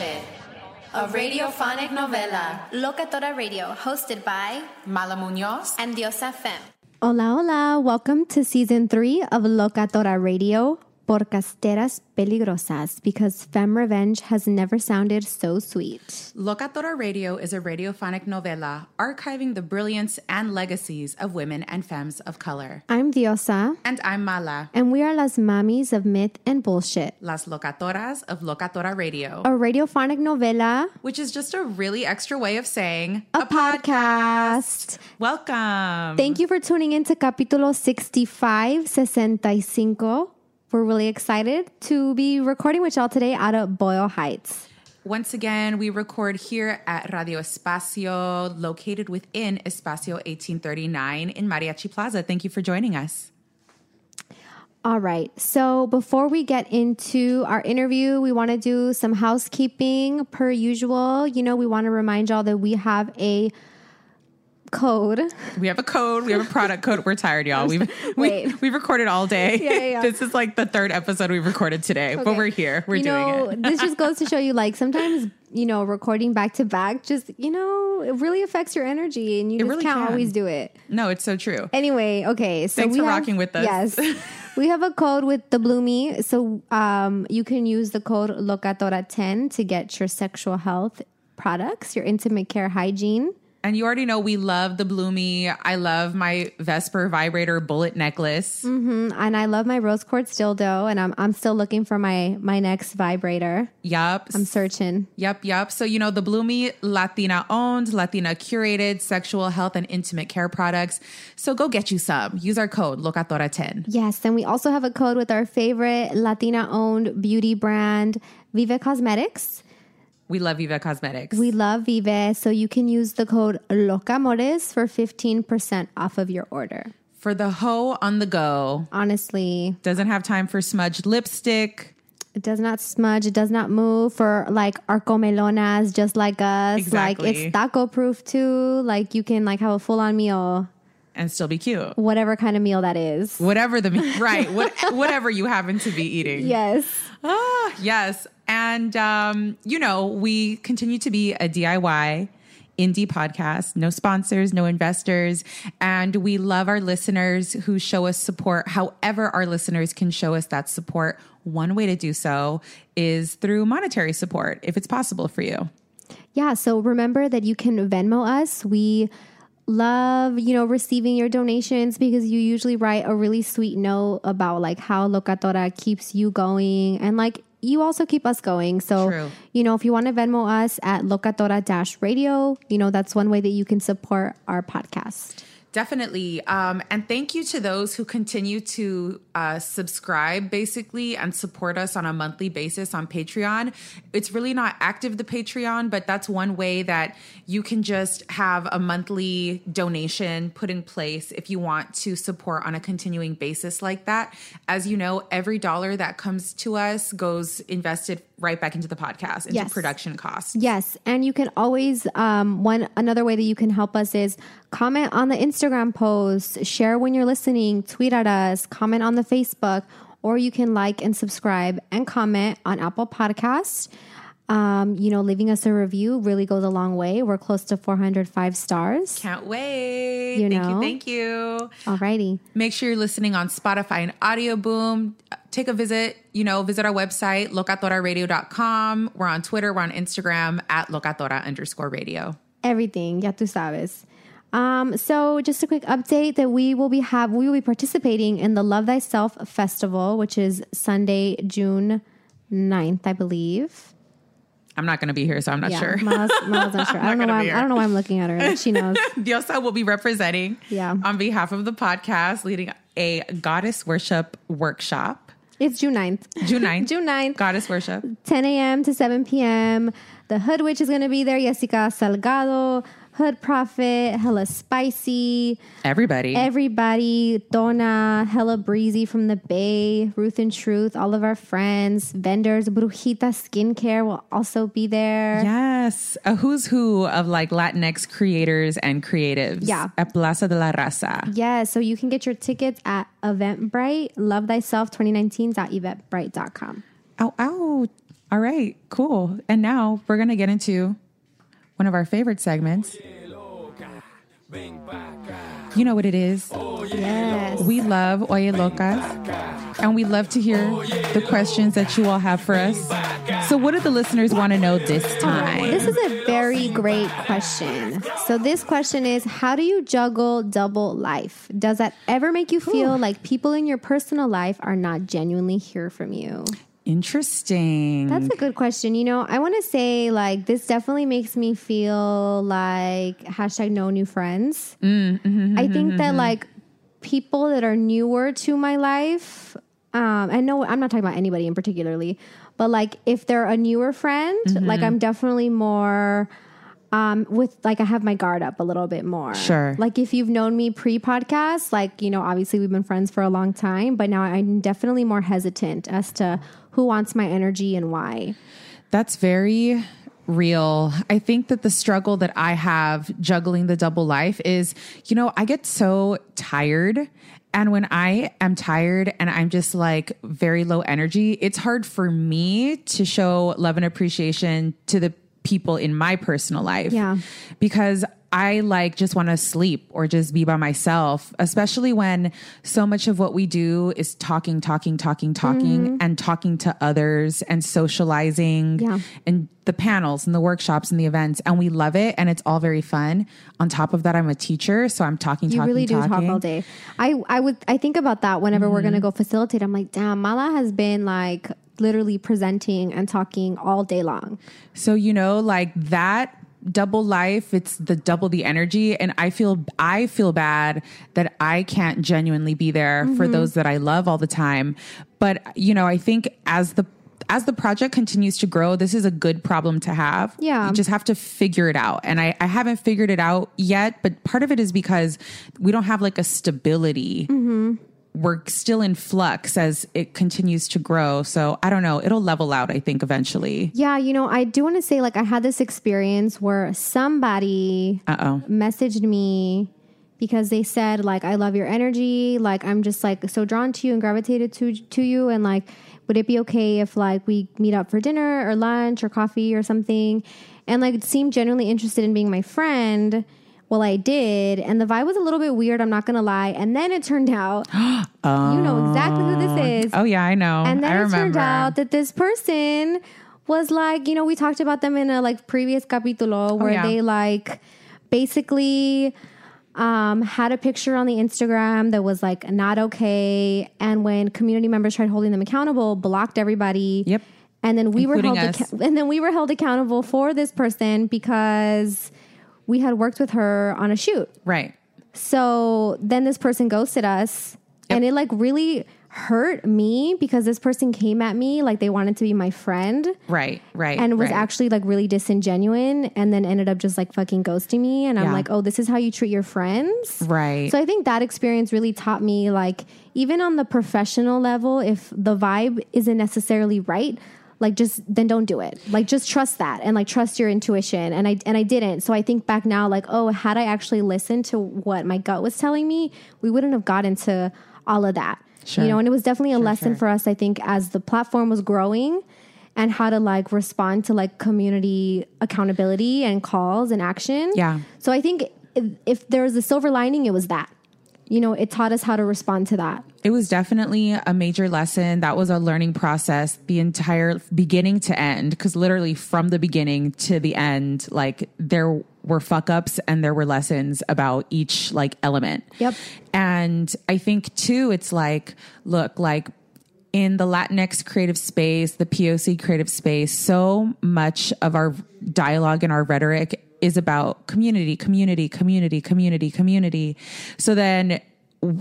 and bullshit. A radiophonic novela. Locatora Radio, hosted by Mala Munoz and Diosa Fem. Hola, hola. Welcome to season three of Locatora Radio, Podcasteras Peligrosas, because femme revenge has never sounded so sweet. Locatora Radio is a radiophonic novela archiving the brilliance and legacies of women and femmes of color. I'm Diosa, And I'm Mala, and we are las mamis of myth and bullshit. las locatoras of Locatora Radio, A radiophonic novela, which is just a really extra way of saying a podcast. welcome. Thank you for tuning in to capítulo 65, 65. We're really excited to be recording with y'all today out of Boyle Heights. Once again, we record here at Radio Espacio, located within Espacio 1839 in Mariachi Plaza. Thank you for joining us. All right. So before we get into our interview, we want to do some housekeeping per usual. You know, we want to remind y'all that we have a code. We have a code. We have a product code. We're tired, y'all. We've we, we've recorded all day. Yeah, yeah, yeah. This is like the third episode we've recorded today, but we're here. We're you doing know, it. this just goes to show you like sometimes, you know, recording back to back just, you know, it really affects your energy and you just really can't can. always do it. No, it's so true. Anyway, okay. So Thanks we for have- rocking with us. Yes. we have a code with the Bloomi. So um, you can use the code Locatora10 to get your sexual health products, your intimate care hygiene. And you already know we love the Bloomi. I love my Vesper vibrator bullet necklace. Mm, And I love my rose quartz dildo, and I'm I'm still looking for my my next vibrator. Yup. I'm searching. Yup, yup. So, you know, the Bloomi Latina owned, Latina curated sexual health and intimate care products. So go get you some. Use our code LOCATORA10. Yes, and we also have a code with our favorite Latina owned beauty brand, Vive Cosmetics. We love Vive Cosmetics. We love Vive, so you can use the code LOCAMORES for 15% off of your order. For the hoe on the go, Honestly, doesn't have time for smudged lipstick. it does not smudge, it does not move for like arcomelonas just like us. Exactly. Like it's taco proof too. Like you can like have a full on meal, and still be cute. whatever kind of meal that is. Whatever the right, what, whatever you happen to be eating. Yes. Ah, yes. And, um, you know, we continue to be a DIY indie podcast, no sponsors, no investors. And we love our listeners who show us support. However, our listeners can show us that support. One way to do so is through monetary support, if it's possible for you. Yeah, so remember that you can Venmo us. We love, you know, receiving your donations because you usually write a really sweet note about like how Locatora keeps you going and like you also keep us going. So, True. you know, if you want to Venmo us at Locatora Dash Radio, you know, that's one way that you can support our podcast. Definitely. Um, and thank you to those who continue to uh, subscribe basically and support us on a monthly basis on Patreon. It's really not active, the Patreon, but that's one way that you can just have a monthly donation put in place if you want to support on a continuing basis like that. As you know, every dollar that comes to us goes invested right back into the podcast, into Yes. production costs. Yes, and you can always um, one another way that you can help us is comment on the Instagram post, share when you're listening, tweet at us, comment on the Facebook, or you can like and subscribe and comment on Apple Podcasts. Um, you know, leaving us a review really goes a long way. We're close to 405 stars. Can't wait. You thank know? you. Thank you. Alrighty. Make sure you're listening on Spotify and Audio Boom. Take a visit, you know, visit our website, locatoraradio.com. We're on Twitter, we're on Instagram at locatora underscore radio. everything. Ya tú sabes. Um, so just a quick update that we will be have we will be participating in the Love Thyself Festival, which is Sunday, June 9th, I believe. I'm not going to be here, so I'm not yeah, sure. Mala's, Mala's not sure. I don't know why. I'm, I don't know why I'm looking at her. She knows. Diosa will be representing Yeah. on behalf of the podcast, leading a goddess worship workshop. It's June 9th. June 9th. June 9th, Goddess worship. 10 a.m. to 7 p.m. The Hood Witch is going to be there. Jessica Salgado, Hood Prophet, Hella Spicy. Everybody. Everybody, Donna, Hella Breezy from the Bay, Ruth and Truth, all of our friends, vendors, Brujita Skincare will also be there. Yes, a who's who of like Latinx creators and creatives. Yeah. At Plaza de la Raza. Yeah, so you can get your tickets at Eventbrite, Love Thyself 2019.eventbrite.com. Ow, ow. All right, cool. And now we're going to get into one of our favorite segments. You know what it is. Yes. We love Oye Locas, and we love to hear the questions that you all have for us. So, what do the listeners want to know this time? This is a very great question. So, this question is How do you juggle double life? Does that ever make you feel like people in your personal life are not genuinely here from you? Interesting. That's a good question. You know, I want to say like this definitely makes me feel like hashtag no new friends. Mm, mm-hmm, mm-hmm, I think that mm-hmm. like people that are newer to my life, um, I know I'm not talking about anybody in particularly, but like if they're a newer friend, like I'm definitely more um with like I have my guard up a little bit more. Sure. Like if you've known me pre-podcast, like you know, obviously we've been friends for a long time, but now I'm definitely more hesitant as to who wants my energy and why. That's very real. I think that the struggle that I have juggling the double life is, you know, I get so tired. And when I am tired and I'm just like very low energy, it's hard for me to show love and appreciation to the people in my personal life. Yeah. Because I like just want to sleep or just be by myself, especially when so much of what we do is talking, talking, talking, talking, mm-hmm. and talking to others and socializing Yeah. and the panels and the workshops and the events. And we love it. And it's all very fun. On top of that, I'm a teacher. So I'm talking, You talking, really do talking. talk all day. I I would I think about that whenever we're gonna mm-hmm. go facilitate. I'm like, damn, Mala has been like literally presenting and talking all day long. So, you know, like that double life, it's the double the energy. And I feel, I feel bad that I can't genuinely be there Mm-hmm. for those that I love all the time. But, you know, I think as the, as the project continues to grow, this is a good problem to have. Yeah. You just have to figure it out. And I, I haven't figured it out yet, but part of it is because we don't have like a stability. We're still in flux as it continues to grow. So I don't know. It'll level out, I think, eventually. Yeah, you know, I do want to say like I had this experience where somebody Uh oh. messaged me because they said like I love your energy, like I'm just like so drawn to you and gravitated to to you and like would it be okay if like we meet up for dinner or lunch or coffee or something? And like seemed genuinely interested in being my friend. Well, I did, and the vibe was a little bit weird. I'm not gonna lie. And then it turned out, you know exactly who this is. Oh yeah, I know. And then I it remember. turned out that this person was like, you know, we talked about them in a like previous capítulo where Oh, yeah. they like basically um, had a picture on the Instagram that was like not okay. And when community members tried holding them accountable, blocked everybody. Yep. And then we were held acca- and then we were held accountable for this person because we had worked with her on a shoot. right. So then this person ghosted us, and it like really hurt me because this person came at me like they wanted to be my friend Right. Right. and was right. actually like really disingenuine and then ended up just like fucking ghosting me. And I'm like, oh, this is how you treat your friends. Right. So I think that experience really taught me like even on the professional level, if the vibe isn't necessarily right, like just then don't do it. Like just trust that and like trust your intuition. And I and I didn't. So I think back now, like, oh, had I actually listened to what my gut was telling me, we wouldn't have gotten to all of that. Sure. You know, and it was definitely a lesson sure. for us, I think, as the platform was growing and how to like respond to like community accountability and calls and action. Yeah. So I think if, if there was a silver lining, it was that. You know, it taught us how to respond to that. It was definitely a major lesson. That was a learning process, the entire beginning to end. Because literally from the beginning to the end, like there were fuck ups and there were lessons about each like element. Yep. And I think too, it's like, look, like in the Latinx creative space, the POC creative space, so much of our dialogue and our rhetoric is about community, community, community, community, community. So then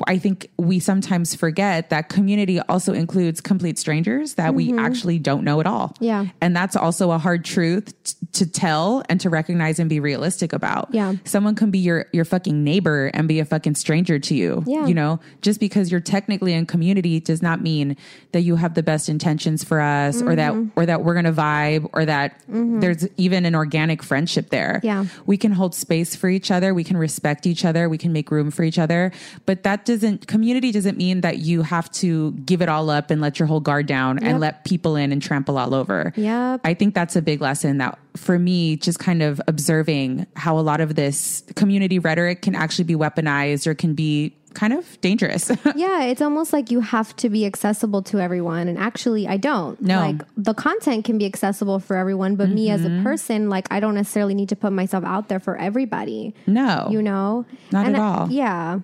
I think we sometimes forget that community also includes complete strangers that we actually don't know at all. Yeah. And that's also a hard truth t- to tell and to recognize and be realistic about. Yeah. Someone can be your, your fucking neighbor and be a fucking stranger to you. Yeah. You know, just because you're technically in community does not mean that you have the best intentions for us or that, Mm-hmm. or that we're going to vibe or that there's even an organic friendship there. Yeah. We can hold space for each other. We can respect each other. We can make room for each other. But that doesn't, community doesn't mean that you have to give it all up and let your whole guard down Yep. and let people in and trample all over. Yep. I think that's a big lesson that for me, just kind of observing how a lot of this community rhetoric can actually be weaponized or can be kind of dangerous. yeah, it's almost like you have to be accessible to everyone. And actually, I don't. No. Like the content can be accessible for everyone, but me as a mm-hmm. person, like I don't necessarily need to put myself out there for everybody. no. You know? Not And at I- all. yeah.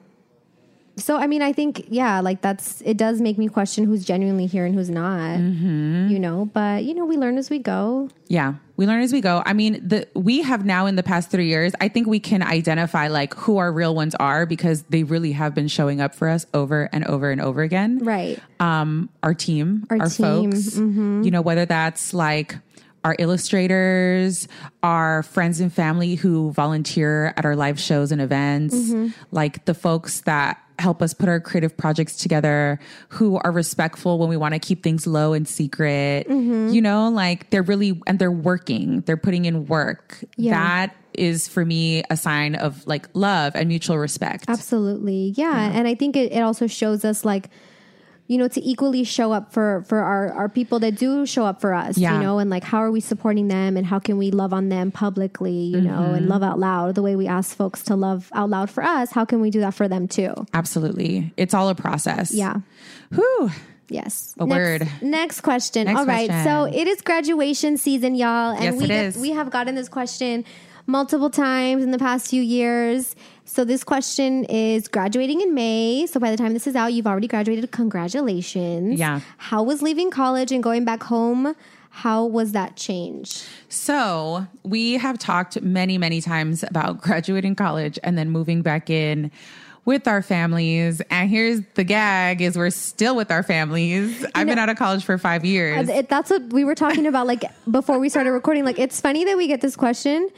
So I mean, I think yeah, like that's it does make me question who's genuinely here and who's not. Mm-hmm. You know, but you know, we learn as we go. Yeah, we learn as we go. I mean, the we have now in the past three years, I think we can identify like who our real ones are because they really have been showing up for us over and over and over again. Right. Um, our team, Our our, team, folks. You know, whether that's like our illustrators, our friends and family who volunteer at our live shows and events, Mm-hmm. like the folks that help us put our creative projects together, who are respectful when we want to keep things low and secret. Mm-hmm. You know, like they're really, and they're working, they're putting in work. Yeah. That is for me a sign of like love and mutual respect. Absolutely. Yeah. And I think it, it also shows us like, you know, to equally show up for for our, our people that do show up for us, Yeah. you know, and like how are we supporting them and how can we love on them publicly, you know, Mm-hmm. and love out loud the way we ask folks to love out loud for us. How can we do that for them too? Absolutely. It's all a process. Yeah. Whew. Yes. A next, word. Next question. Next All right. question. So it is graduation season, y'all. And Yes, we it get- is. we have gotten this question multiple times in the past few years. So this question is graduating in May. So by the time this is out, you've already graduated. Congratulations. Yeah. How was leaving college and going back home? How was that change? So we have talked many, many times about graduating college and then moving back in with our families. And here's the gag is we're still with our families. I've been out of college for five years. It, that's what we were talking about like before we started recording. Like it's funny that we get this question.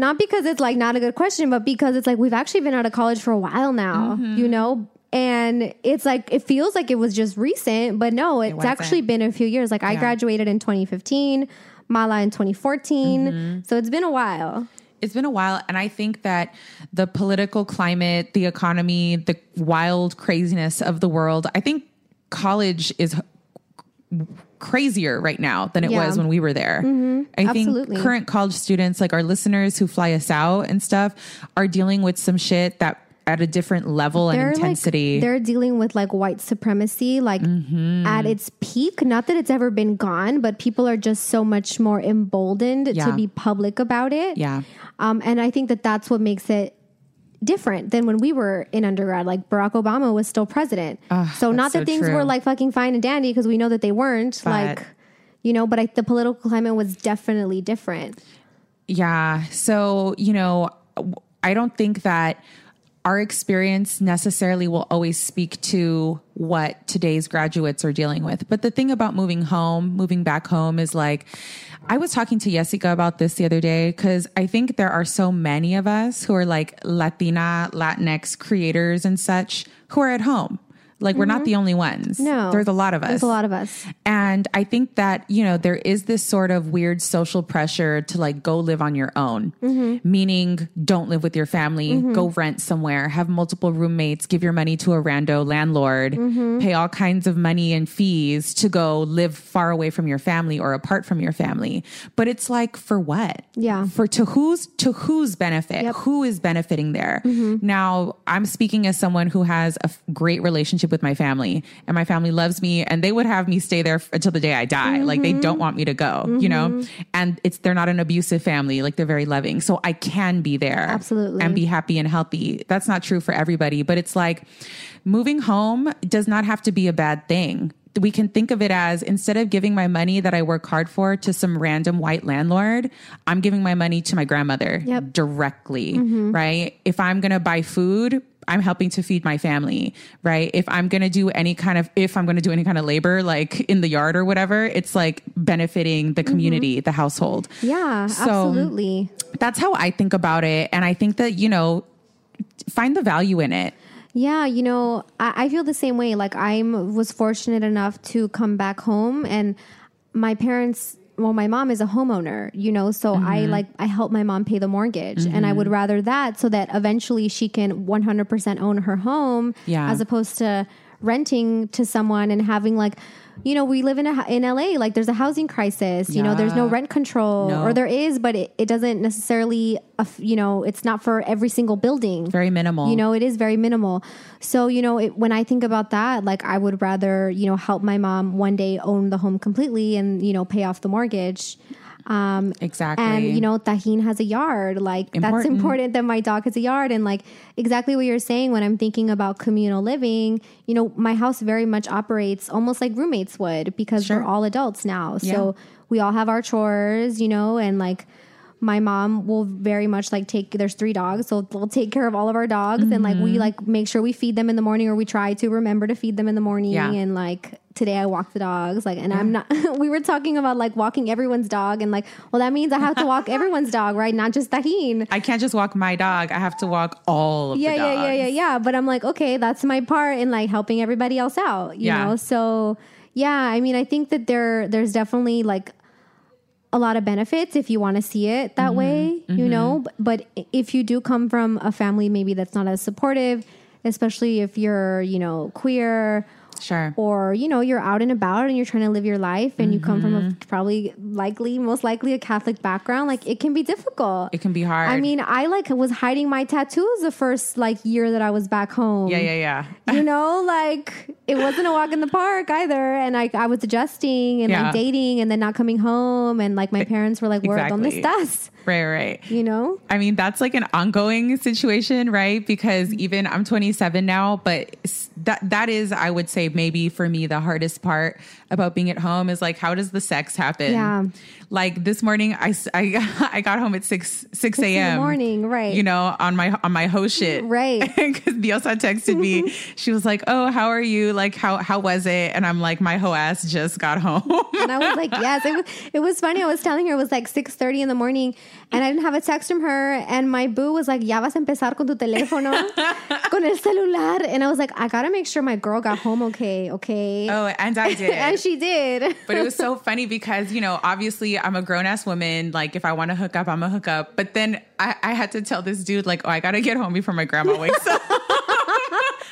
Not because it's like not a good question, but because it's like we've actually been out of college for a while now, Mm-hmm. you know? And it's like it feels like it was just recent, but no, it's wasn't. actually been a few years. Like I graduated in 2015, Mala in 2014. Mm-hmm. So it's been a while. it's been a while and i think that the political climate the economy the wild craziness of the world i think college is crazier right now than it Yeah. Mm-hmm. was when we were there. I think Absolutely. current college students, like our listeners who fly us out and stuff, are dealing with some shit that at a different level and intensity. Like, they're dealing with like white supremacy, like Mm-hmm. at its peak. Not that it's ever been gone, but people are just so much more emboldened Yeah. to be public about it. yeah. Um, and I think that that's what makes it different than when we were in undergrad. Like Barack Obama was still president. Ah, so not that's so that things true. were like fucking fine and dandy because we know that they weren't. But- like, you know, but I, the political climate was definitely different. Yeah. So, you know, I don't think that our experience necessarily will always speak to what today's graduates are dealing with. But the thing about moving home, moving back home is like, I was talking to Jessica about this the other day because I think there are so many of us who are like Latina, Latinx creators and such who are at home. Like, we're not mm-hmm. the only ones. Mm-hmm. No. There's a lot of us. There's a lot of us. And I think that, you know, there is this sort of weird social pressure to like go live on your own, mm-hmm. meaning don't live with your family, mm-hmm. go rent somewhere, have multiple roommates, give your money to a rando landlord, pay all kinds of money and fees to go live far away from your family or apart from your family. But it's like, for what? Yeah. For to whose, to whose benefit? Yep. Who is benefiting there? Now, I'm speaking as someone who has a f- great relationship with my family, and my family loves me, and they would have me stay there f- until the day I die. Like they don't mm-hmm. want me to go, you know. Mm-hmm. And it's they're not an abusive family; like they're very loving, so I can be there, Absolutely. and be happy and healthy. That's not true for everybody, but it's like moving home does not have to be a bad thing. We can think of it as instead of giving my money that I work hard for to some random white landlord, I'm giving my money to my grandmother Yep. directly, mm-hmm. right? If I'm going to buy food, I'm helping to feed my family, right? If I'm going to do any kind of, if I'm going to do any kind of labor, like in the yard or whatever, it's like benefiting the mm-hmm. community, the household. Yeah, So- absolutely. That's how I think about it. And I think that, you know, find the value in it. Yeah, you know, I, I feel the same way. Like I was fortunate enough to come back home, and my parents. Well, my mom is a homeowner, you know, so I Mm-hmm. like I help my mom pay the mortgage, and I would rather that so that eventually she can 100% own her home, Yeah. as opposed to renting to someone and having like, you know, we live in a in LA, like there's a housing crisis, you know, there's no rent control, No. or there is, but it, it doesn't necessarily, aff- you know, it's not for every single building. Very minimal. You know, it is very minimal. So, you know, it, when I think about that, like I would rather, you know, help my mom one day own the home completely and, you know, pay off the mortgage. Um, Exactly. and, you know, Tajin has a yard. Like, that's Important. important that my dog has a yard. And, like, exactly what you're saying when I'm thinking about communal living, you know, my house very much operates almost like roommates would because we're all adults now. So we all have our chores, you know, and like, my mom will very much like take there's three dogs so we'll take care of all of our dogs and like Mm-hmm. we like make sure we feed them in the morning or we try to remember to feed them in the morning Yeah. and like today I walk the dogs like and I'm not we were talking about like walking everyone's dog and like well that means I have to walk everyone's dog right not just Tajin I can't just walk my dog. I have to walk all of yeah the yeah dogs. yeah yeah yeah but I'm like okay that's my part in like helping everybody else out you Yeah. know so yeah I mean I think that there there's definitely like a lot of benefits if you want to see it that mm-hmm. way, you mm-hmm. know. B- But if you do come from a family maybe that's not as supportive, especially if you're, you know, queer Sure. or, you know, you're out and about and you're trying to live your life and you come from a mm-hmm. probably likely, most likely a Catholic background, like it can be difficult. It can be hard. I mean, I like was hiding my tattoos the first like year that I was back home yeah, yeah, yeah. you know, like it wasn't a walk in the park either. And I, I was adjusting and Yeah. like dating and then not coming home. And like my parents were like, where donde Exactly. estás? Right, right. You know? I mean, that's like an ongoing situation, right? Because mm-hmm. even I'm 27 now, but that that is, I would say, maybe for me the hardest part about being at home is like, how does the sex happen? Yeah. Like this morning, I I, I got home at six six in the a.m. morning, right. You know, on my on my host mm-hmm, shit, Right. Because Diosa texted me. Mm-hmm. she was like, "Oh, how are you? Like, how how was it?" And I'm like, "My whole ass just got home." And I was like, yes. It was, it was funny. I was telling her it was like 6.30 in the morning and I didn't have a text from her. And my boo was like, ya vas a empezar con tu teléfono, con el celular. And I was like, I got to make sure my girl got home okay, okay? oh, and I did. and she did. but it was so funny because you know obviously i'm a grown-ass woman like if i want to hook up i'm a hook up but then I, I had to tell this dude like oh i gotta get home before my grandma wakes up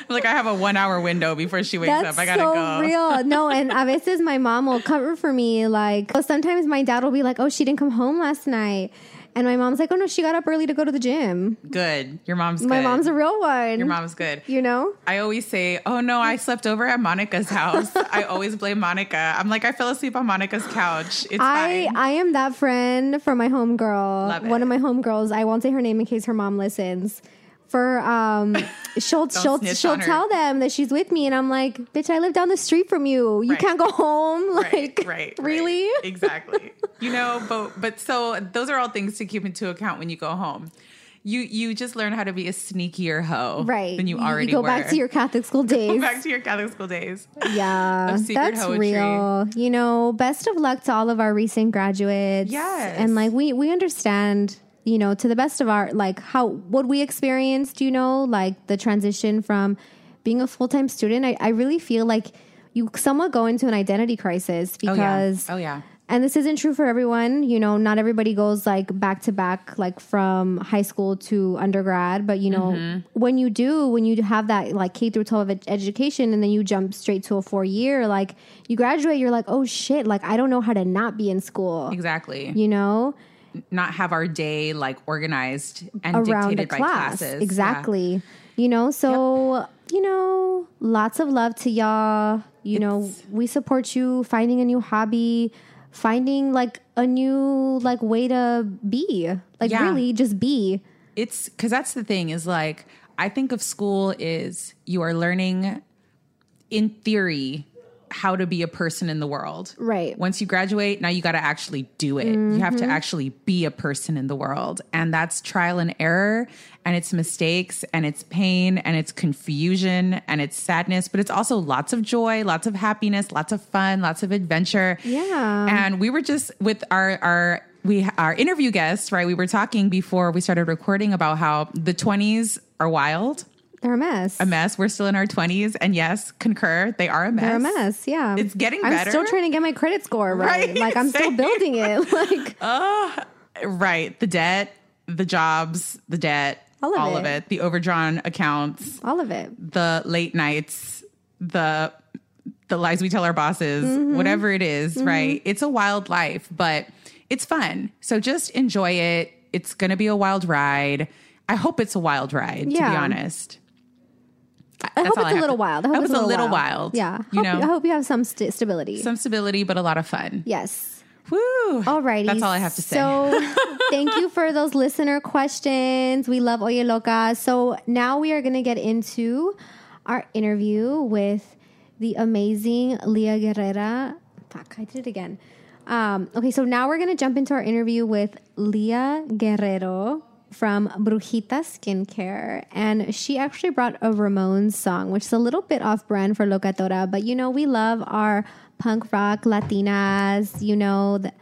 like I have a one hour window before she wakes That's up. I gotta so go. real. No, and a veces my mom will cover for me. Like oh, sometimes my dad will be like, "Oh, she didn't come home last night," and my mom's like, "Oh no, she got up early to go to the gym." Good. Your mom's good. My mom's a real one. Your mom's good. You know? I always say, "Oh no, I slept over at Monica's house." I always blame Monica. I'm like, I fell asleep on Monica's couch. It's I fine. I am that friend for my homegirl. Love One of my homegirls. I won't say her name in case her mom listens. For um, she'll she'll she'll tell them that she's with me, and I'm like, bitch, I live down the street from you. You Right. can't go home. Like, right, right, really? right. exactly. You know, but but so those are all things to keep into account when you go home. You you just learn how to be a sneakier hoe, Right. Than you already go were. back to your Catholic school days. Go back to your Catholic school days. Yeah, that's poetry. real. You know, best of luck to all of our recent graduates. Yes. and like we we understand. You know, to the best of our like how what we experienced. You know, like the transition from being a full time student. I, I really feel like you somewhat go into an identity crisis Oh yeah. because Oh yeah. and this isn't true for everyone you know not everybody goes like back to back like from high school to undergrad but you know Mm-hmm. when you do when you have that like k through 12 ed- education and then you jump straight to a four year like you graduate you're like oh shit like i don't know how to not be in school Exactly. you know Not have our day like organized and around dictated by class classes. Yeah. exactly you know so you know lots of love to y'all you know we support you finding a new hobby finding like a new like way to be like Yeah. really just be it's because that's the thing is like i think of school is you are learning in theory how to be a person in the world Right. Mm-hmm. once you graduate now you got to actually do it you have to actually be a person in the world and that's trial and error and it's mistakes and it's pain and it's confusion and it's sadness but it's also lots of joy lots of happiness lots of fun lots of adventure Yeah. and we were just with our our we our interview guest, right? We were talking before we started recording about how the 20s are wild, they're a mess a mess. We're still in our 20s and yes, concur, they are a mess. they're a mess yeah It's getting i'm better. still trying to get my credit score right, Right, like i'm still building it like Right, the debt, the jobs, the debt, All of it. of it, the overdrawn accounts, all of it the late nights, the the lies we tell our bosses, Mm-hmm. whatever it is, right? It's a wild life, but it's fun. So just enjoy it. It's going to be a wild ride. I hope it's a wild ride, to be honest. I hope it's I a little to- wild i I hope hope it's it's a little wild, yeah you Hope know? i hope you have some st- stability Some stability, but a lot of fun. yes Woo. Alrighty. That's all I have to say. So thank you for those listener questions. We love Oye Loca. So now we are going to get into our interview with the amazing Leah Guerrera. Fuck, I did it again. Um, okay, so now we're going to jump into our interview with Leah Guerrero from Brujita Skincare. And she actually brought a Ramones song, which is a little bit off brand for Locatora, but you know, we love our punk rock Latinas, you know. The,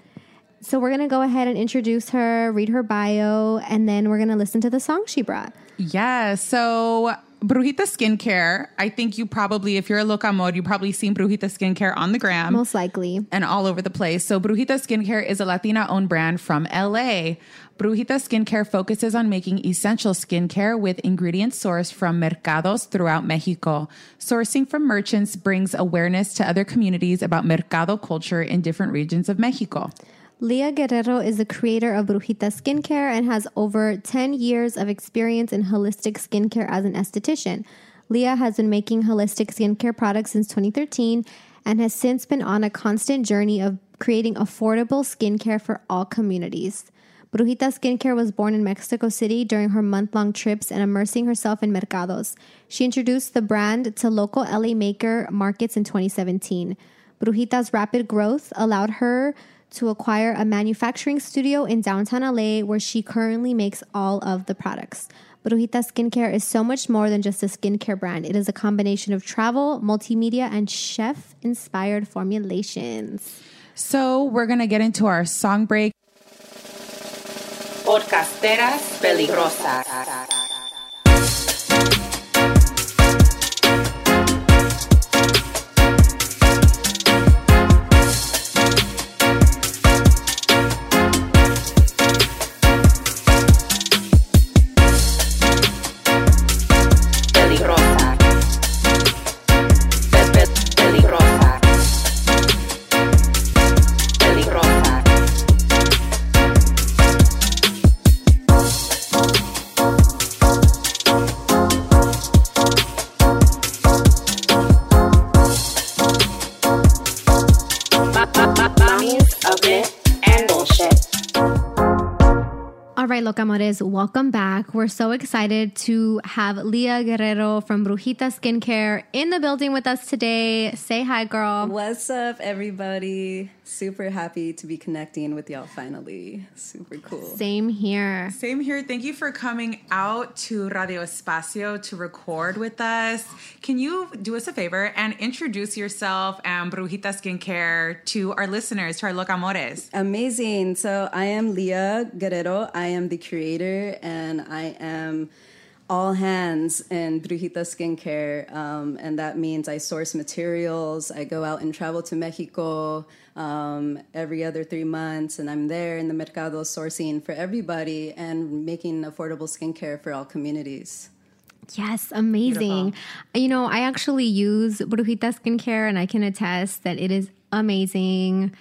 so we're going to go ahead and introduce her, read her bio, and then we're going to listen to the song she brought. Yeah. So Brujita Skincare, I think you probably, if you're a locamor, you probably seen Brujita Skincare on the gram. Most likely. and all over the place. So, Brujita Skincare is a Latina owned brand from LA. Brujita Skincare focuses on making essential skincare with ingredients sourced from mercados throughout Mexico. Sourcing from merchants brings awareness to other communities about mercado culture in different regions of Mexico. Leah Guerrero is the creator of Brujita Skincare and has over 10 years of experience in holistic skincare as an esthetician. Leah has been making holistic skincare products since 2013 and has since been on a constant journey of creating affordable skincare for all communities. Brujita Skincare was born in Mexico City during her month long trips and immersing herself in mercados. She introduced the brand to local LA maker markets in 2017. Brujita's rapid growth allowed her to acquire a manufacturing studio in downtown LA where she currently makes all of the products. Brujita Skincare is so much more than just a skincare brand. It is a combination of travel, multimedia, and chef inspired formulations. So, we're going to get into our song break. Podcasteras peligrosas. Locamores, welcome back. We're so excited to have Leah Guerrero from Brujita Skincare in the building with us today. Say hi, girl. What's up, everybody? Super happy to be connecting with y'all finally. Super cool. Same here. Same here. Thank you for coming out to Radio Espacio to record with us. Can you do us a favor and introduce yourself and Brujita Skincare to our listeners, to our locamores? Amazing. So I am Leah Guerrero. I am the creator and I am all hands in Brujita Skincare. Um, and that means I source materials, I go out and travel to Mexico um, every other three months, and I'm there in the mercado sourcing for everybody and making affordable skincare for all communities. Yes, amazing. Beautiful. You know, I actually use Brujita skincare and I can attest that it is amazing.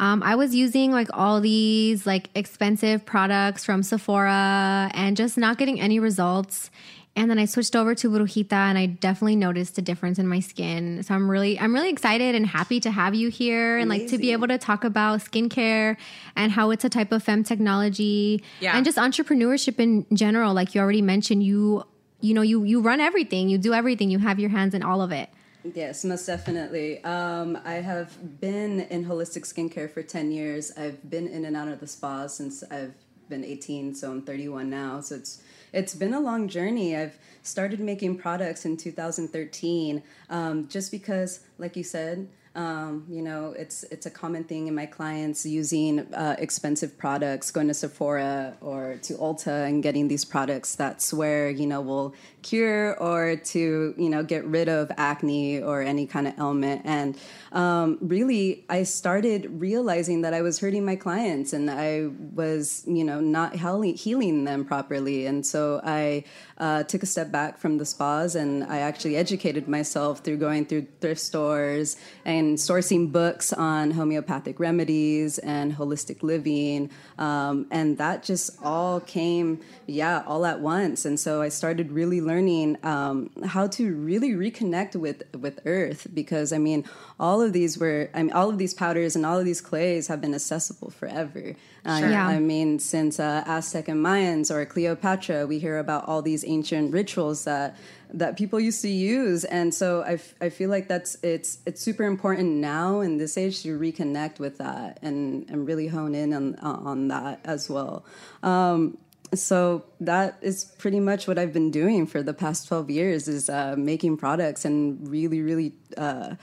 Um, I was using like all these like expensive products from Sephora and just not getting any results. And then I switched over to Brujita and I definitely noticed a difference in my skin. So I'm really I'm really excited and happy to have you here and like to be able to talk about skincare and how it's a type of fem technology yeah. and just entrepreneurship in general. Like you already mentioned, you you know you you run everything, you do everything, you have your hands in all of it. Yes, most definitely. Um, I have been in holistic skincare for 10 years. I've been in and out of the spa since I've been 18, so I'm 31 now. So it's it's been a long journey. I've started making products in 2013 um, just because, like you said, um, you know, it's it's a common thing in my clients using uh, expensive products, going to Sephora or to Ulta and getting these products that swear, you know, will cure or to you know get rid of acne or any kind of ailment. And um, really i started realizing that i was hurting my clients and i was you know not healing them properly. And so i uh, took a step back from the spas and i actually educated myself through going through thrift stores and sourcing books on homeopathic remedies and holistic living. Um, and that just all came yeah all at once. And so i started really learning um, how to really reconnect with with earth because i mean all of these were i mean all of these powders and all of these clays have been accessible forever uh, sure. yeah. i mean since uh, aztec and mayans or cleopatra we hear about all these ancient rituals that that people used to use and so I, f- I feel like that's it's it's super important now in this age to reconnect with that and and really hone in on on that as well um, so that is pretty much what I've been doing for the past 12 years is uh, making products and really, really uh,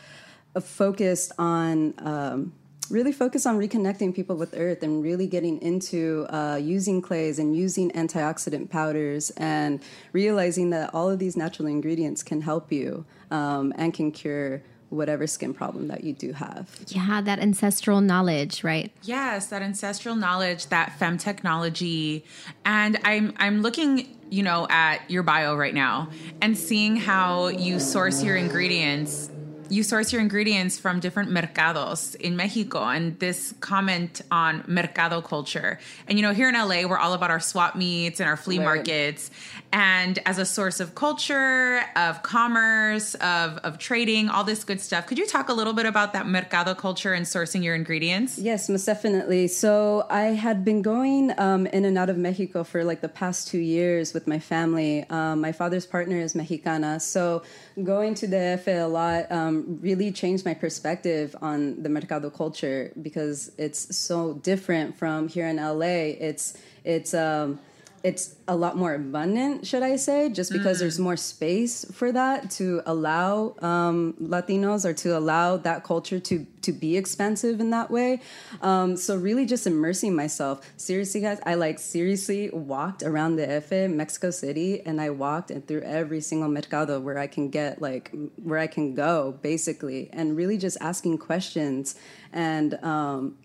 focused on um, really focus on reconnecting people with earth and really getting into uh, using clays and using antioxidant powders and realizing that all of these natural ingredients can help you um, and can cure whatever skin problem that you do have. Yeah, that ancestral knowledge, right? Yes, that ancestral knowledge, that fem technology. And I'm I'm looking, you know, at your bio right now and seeing how you source your ingredients you source your ingredients from different mercados in Mexico and this comment on mercado culture. And you know, here in LA, we're all about our swap meets and our flea right. markets. And as a source of culture, of commerce, of, of trading, all this good stuff. Could you talk a little bit about that mercado culture and sourcing your ingredients? Yes, most definitely. So I had been going um, in and out of Mexico for like the past two years with my family. Um, my father's partner is Mexicana. So going to the DF a lot um, really changed my perspective on the mercado culture because it's so different from here in LA. It's it's um, it's a lot more abundant, should I say, just because mm. there's more space for that to allow um, Latinos or to allow that culture to to be expensive in that way. Um, so really, just immersing myself. Seriously, guys, I like seriously walked around the Efe, Mexico City, and I walked and through every single mercado where I can get like where I can go, basically, and really just asking questions and um,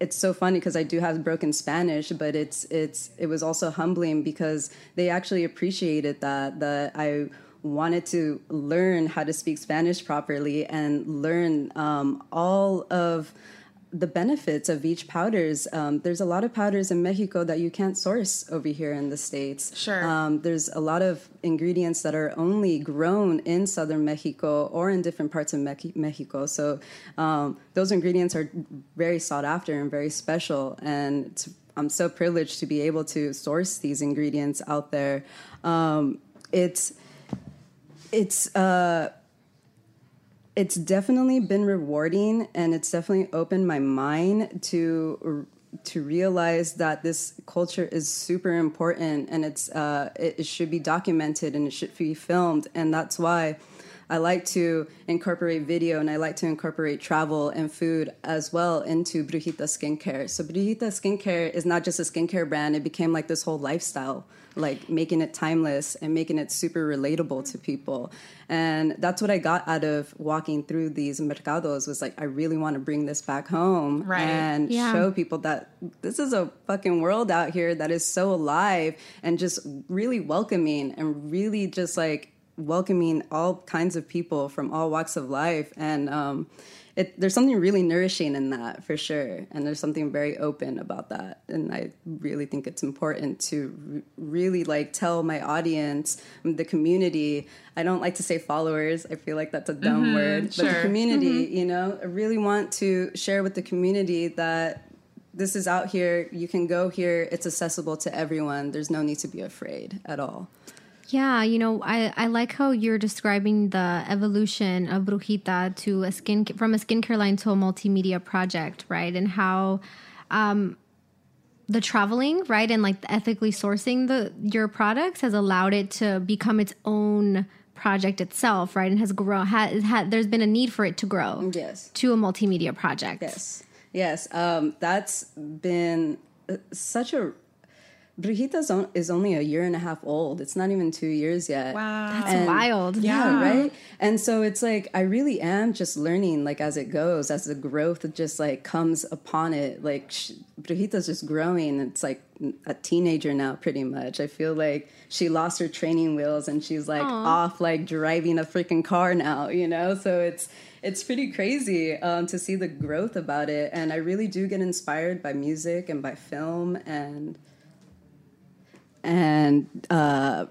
it's so funny because I do have broken Spanish, but it's it's it was also humbling because they actually appreciated that that I wanted to learn how to speak Spanish properly and learn um, all of the benefits of each powders. Um, there's a lot of powders in Mexico that you can't source over here in the states. Sure. Um, there's a lot of ingredients that are only grown in southern Mexico or in different parts of Me- Mexico. So um, those ingredients are very sought after and very special, and I'm so privileged to be able to source these ingredients out there. Um, it's it's uh, it's definitely been rewarding, and it's definitely opened my mind to to realize that this culture is super important, and it's uh, it, it should be documented and it should be filmed, and that's why. I like to incorporate video and I like to incorporate travel and food as well into Brujita skincare. So Brujita skincare is not just a skincare brand, it became like this whole lifestyle, like making it timeless and making it super relatable to people. And that's what I got out of walking through these mercados was like I really want to bring this back home Right. and Yeah. show people that this is a fucking world out here that is so alive and just really welcoming and really just like welcoming all kinds of people from all walks of life. And um it, there's something really nourishing in that for sure. And there's something very open about that. And i really think it's important to re- really like tell my audience um, the community. I don't like to say followers. I feel like that's a dumb mm-hmm. word. But the sure. community mm-hmm. you know? I really want to share with the community that this is out here. You can go here. It's accessible to everyone. There's no need to be afraid at all Yeah, you know, I, I like how you're describing the evolution of Brujita to a skin from a skincare line to a multimedia project, right? And how um, the traveling, right, and like ethically sourcing the your products has allowed it to become its own project itself, right? And has grown. Has had there's been a need for it to grow, Yes. to a multimedia project. Yes, yes. Um, that's been uh, such a. Brujita's on, is only a year and a half old. It's not even two years yet. Wow. That's And- wild. Yeah, right. And so it's like I really am just learning, like as it goes, as the growth just like comes upon it. Like sh- Brujita's just growing. It's like a teenager now, pretty much. I feel like she lost her training wheels and she's like off, like driving a freaking car now. You know, so it's it's pretty crazy um, to see the growth about it. And I really do get inspired by music and by film and and uh,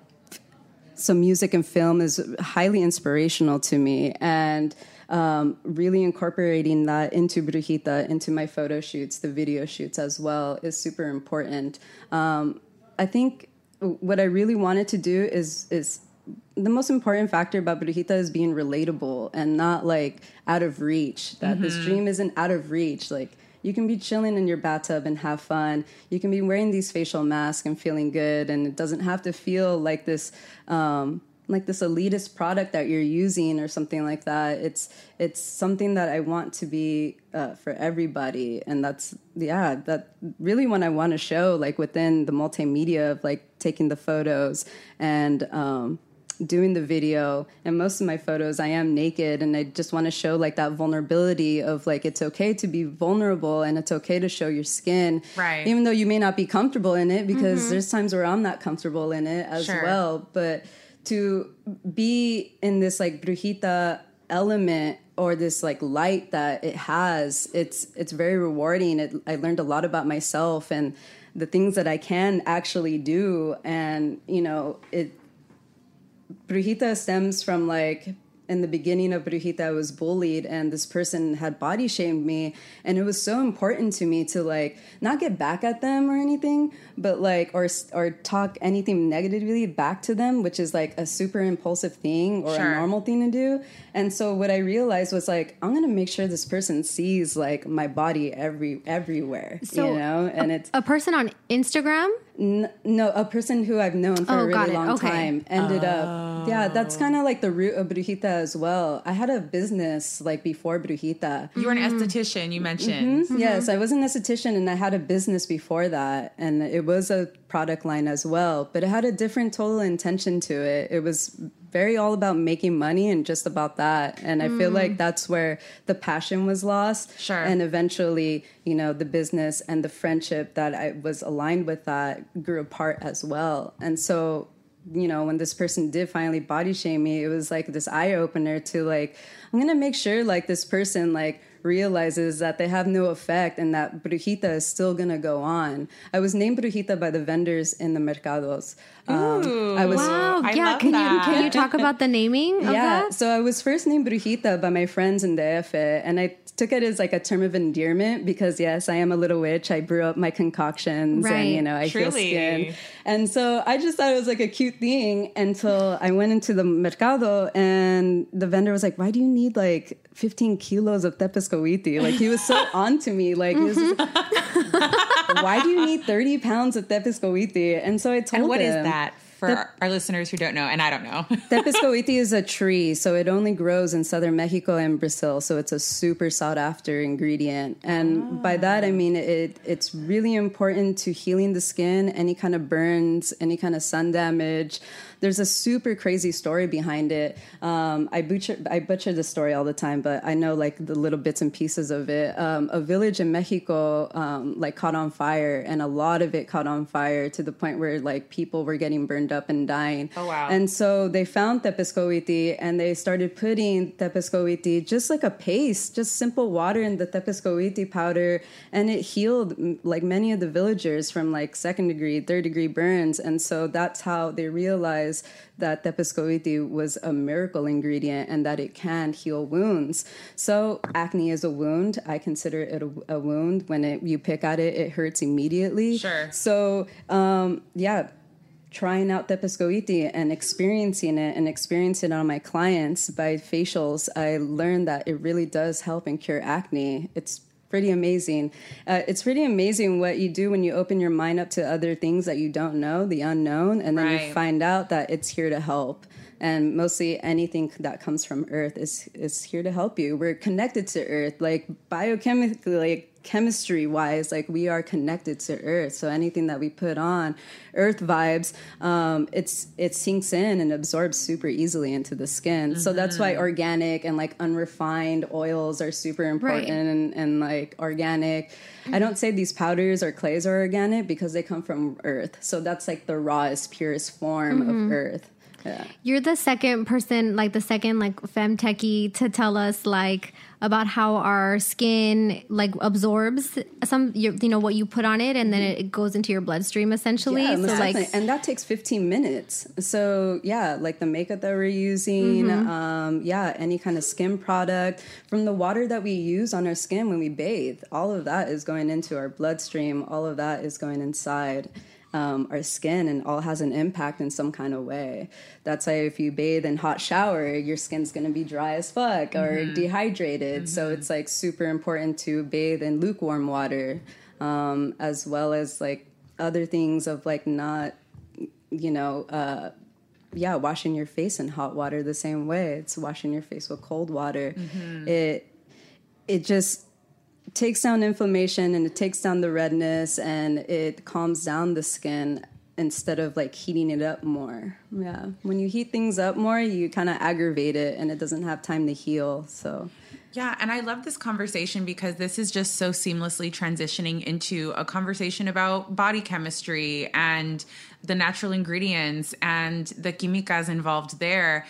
so music and film is highly inspirational to me. And um, really incorporating that into brujita into my photo shoots the video shoots as well is super important. Um, i think what i really wanted to do is is the most important factor about brujita is being relatable and not like out of reach. That this dream isn't out of reach. Like you can be chilling in your bathtub and have fun. You can be wearing these facial masks and feeling good, and it doesn't have to feel like this, um, like this elitist product that you're using or something like that. It's it's something that I want to be uh, for everybody, and that's yeah, that really what I want to show, like within the multimedia of like taking the photos and. Um, doing the video and most of my photos i am naked and i just want to show like that vulnerability of like it's okay to be vulnerable and it's okay to show your skin Right. even though you may not be comfortable in it because mm-hmm. there's times where i'm not comfortable in it as Sure. well but to be in this like brujita element or this like light that it has it's it's very rewarding it, i learned a lot about myself and the things that i can actually do and you know it Brujita stems from like in the beginning of Brujita, I was bullied, and this person had body shamed me, and it was so important to me to like not get back at them or anything, but like or or talk anything negatively back to them, which is like a super impulsive thing or Sure. a normal thing to do. And so what I realized was like I'm gonna make sure this person sees like my body every everywhere, So, you know, and it's A person on Instagram N- no, a person who I've known for Oh, a really long Okay. time ended up. Yeah, that's kind of like the root of Brujita as well. I had a business like before Brujita. You were an Mm-hmm. esthetician, you mentioned. Yes, I was an esthetician and I had a business before that, and it was a product line as well, but it had a different total intention to it. It was very all about making money and just about that. And I feel like mm. that's where the passion was lost. Sure. And eventually, you know, the business and the friendship that I was aligned with that grew apart as well. And so, you know, when this person did finally body shame me, it was like this eye opener to like, I'm gonna make sure like this person like realizes that they have no effect and that brujita is still going to go on. I was named brujita by the vendors in the mercados. Um, I was, wow, yeah. Can that. you can you talk about the naming? yeah, that? so I was first named brujita by my friends in the DF, and I took it as like a term of endearment because yes, I am a little witch. I brew up my concoctions, right. and you know I Truly. heal skin, and so I just thought it was like a cute thing until I went into the mercado and the vendor was like, "Why do you need like 15 kilos of tepezcohuite?" Like he was so onto me, like. Mm-hmm. Why do you need 30 pounds of tepezcohuite? And so I told and what him. What is that? for the, our listeners who don't know, and I don't know. Tepezcohuite is a tree, so it only grows in southern Mexico and Brazil. So it's a super sought after ingredient, and oh. by that I mean it. It's really important to healing the skin, any kind of burns, any kind of sun damage there's a super crazy story behind it. Um, I butcher I butcher the story all the time, but I know like the little bits and pieces of it. Um, a village in Mexico um, like caught on fire, and a lot of it caught on fire to the point where like people were getting burned up and dying. Oh wow! And so they found tepezcohuite and they started putting tepezcohuite just like a paste, just simple water in the tepezcohuite powder, and it healed like many of the villagers from like second degree, third degree burns. And so that's how they realized realize that tepezcohuite was a miracle ingredient and that it can heal wounds. So acne is a wound. I consider it a, a wound. When it, you pick at it, it hurts immediately. Sure. So um, yeah, trying out tepezcohuite and experiencing it and experiencing it on my clients by facials, I learned that it really does help and cure acne. It's pretty amazing. Uh, it's pretty amazing what you do when you open your mind up to other things that you don't know, the unknown, and then right. you find out that it's here to help. And mostly anything that comes from Earth is is here to help you. We're connected to Earth, like biochemically, like chemistry wise, like we are connected to Earth. So anything that we put on, Earth vibes, um, it's it sinks in and absorbs super easily into the skin. Mm-hmm. So that's why mm-hmm. organic and like unrefined oils are super important right. and, and like organic. I don't say these powders or clays are organic because they come from Earth. So that's like the rawest, purest form mm-hmm. of Earth. Yeah. You're the second person, like the second like femtechie to tell us like about how our skin like absorbs some you, know what you put on it and then it goes into your bloodstream essentially. Yeah, so like and that takes 15 minutes. So yeah, like the makeup that we're using, mm-hmm. um, yeah, any kind of skin product from the water that we use on our skin when we bathe, all of that is going into our bloodstream. All of that is going inside um, our skin and all has an impact in some kind of way. That's why if you bathe in hot shower, your skin's gonna be dry as fuck or mm-hmm. dehydrated. Mm-hmm. So it's like super important to bathe in lukewarm water, um, as well as like other things of like not, you know, uh, yeah, washing your face in hot water the same way. It's washing your face with cold water. Mm-hmm. It it just takes down inflammation and it takes down the redness and it calms down the skin instead of like heating it up more. Yeah. When you heat things up more, you kind of aggravate it and it doesn't have time to heal. So, yeah, and I love this conversation because this is just so seamlessly transitioning into a conversation about body chemistry and the natural ingredients and the químicas involved there.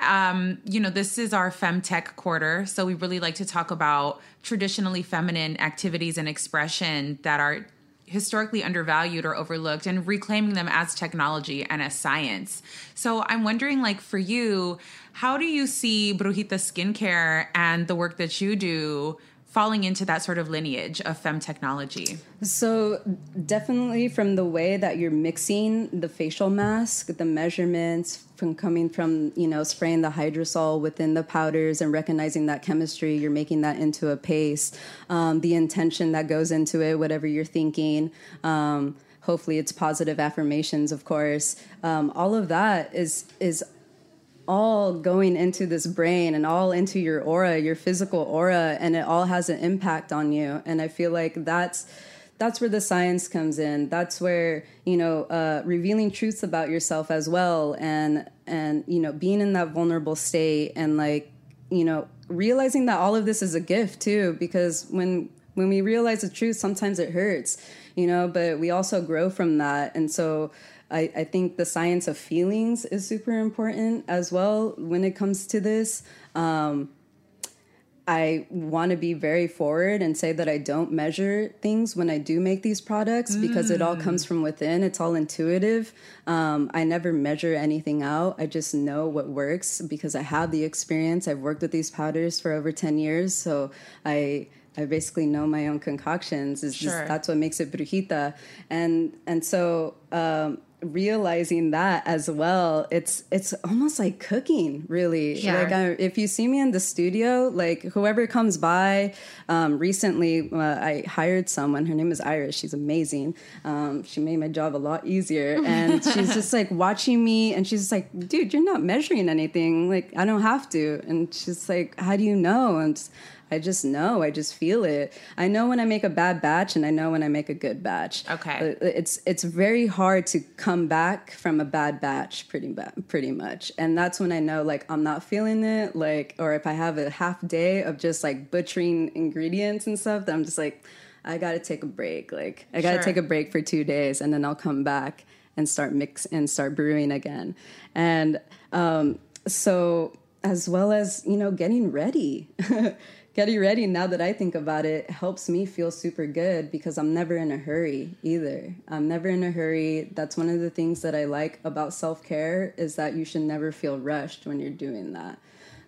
Um, you know, this is our femtech quarter, so we really like to talk about traditionally feminine activities and expression that are historically undervalued or overlooked and reclaiming them as technology and as science. So I'm wondering like for you, how do you see Brujita skincare and the work that you do falling into that sort of lineage of fem technology? So, definitely from the way that you're mixing the facial mask, the measurements from coming from, you know, spraying the hydrosol within the powders and recognizing that chemistry, you're making that into a paste, um, the intention that goes into it, whatever you're thinking. Um, hopefully, it's positive affirmations, of course. Um, all of that is is all going into this brain and all into your aura, your physical aura, and it all has an impact on you. And I feel like that's that's where the science comes in. That's where you know uh, revealing truths about yourself as well, and and you know being in that vulnerable state and like you know realizing that all of this is a gift too. Because when when we realize the truth, sometimes it hurts, you know, but we also grow from that. And so I, I think the science of feelings is super important as well when it comes to this. Um, I want to be very forward and say that I don't measure things when I do make these products because it all comes from within. It's all intuitive. Um, I never measure anything out. I just know what works because I have the experience. I've worked with these powders for over 10 years. So I. I basically know my own concoctions. Is just that's what makes it brujita, and and so um, realizing that as well, it's it's almost like cooking, really. Yeah. Like I, if you see me in the studio, like whoever comes by, um, recently uh, I hired someone. Her name is Iris. She's amazing. Um, she made my job a lot easier, and she's just like watching me, and she's just like, "Dude, you're not measuring anything. Like I don't have to." And she's like, "How do you know?" And I just know. I just feel it. I know when I make a bad batch, and I know when I make a good batch. Okay. It's it's very hard to come back from a bad batch, pretty ba- pretty much, and that's when I know like I'm not feeling it. Like, or if I have a half day of just like butchering ingredients and stuff, then I'm just like, I got to take a break. Like, I got to Sure. take a break for two days, and then I'll come back and start mix and start brewing again. And um, so, as well as you know, getting ready. Getting ready now that I think about it helps me feel super good because I'm never in a hurry either. I'm never in a hurry. That's one of the things that I like about self care is that you should never feel rushed when you're doing that.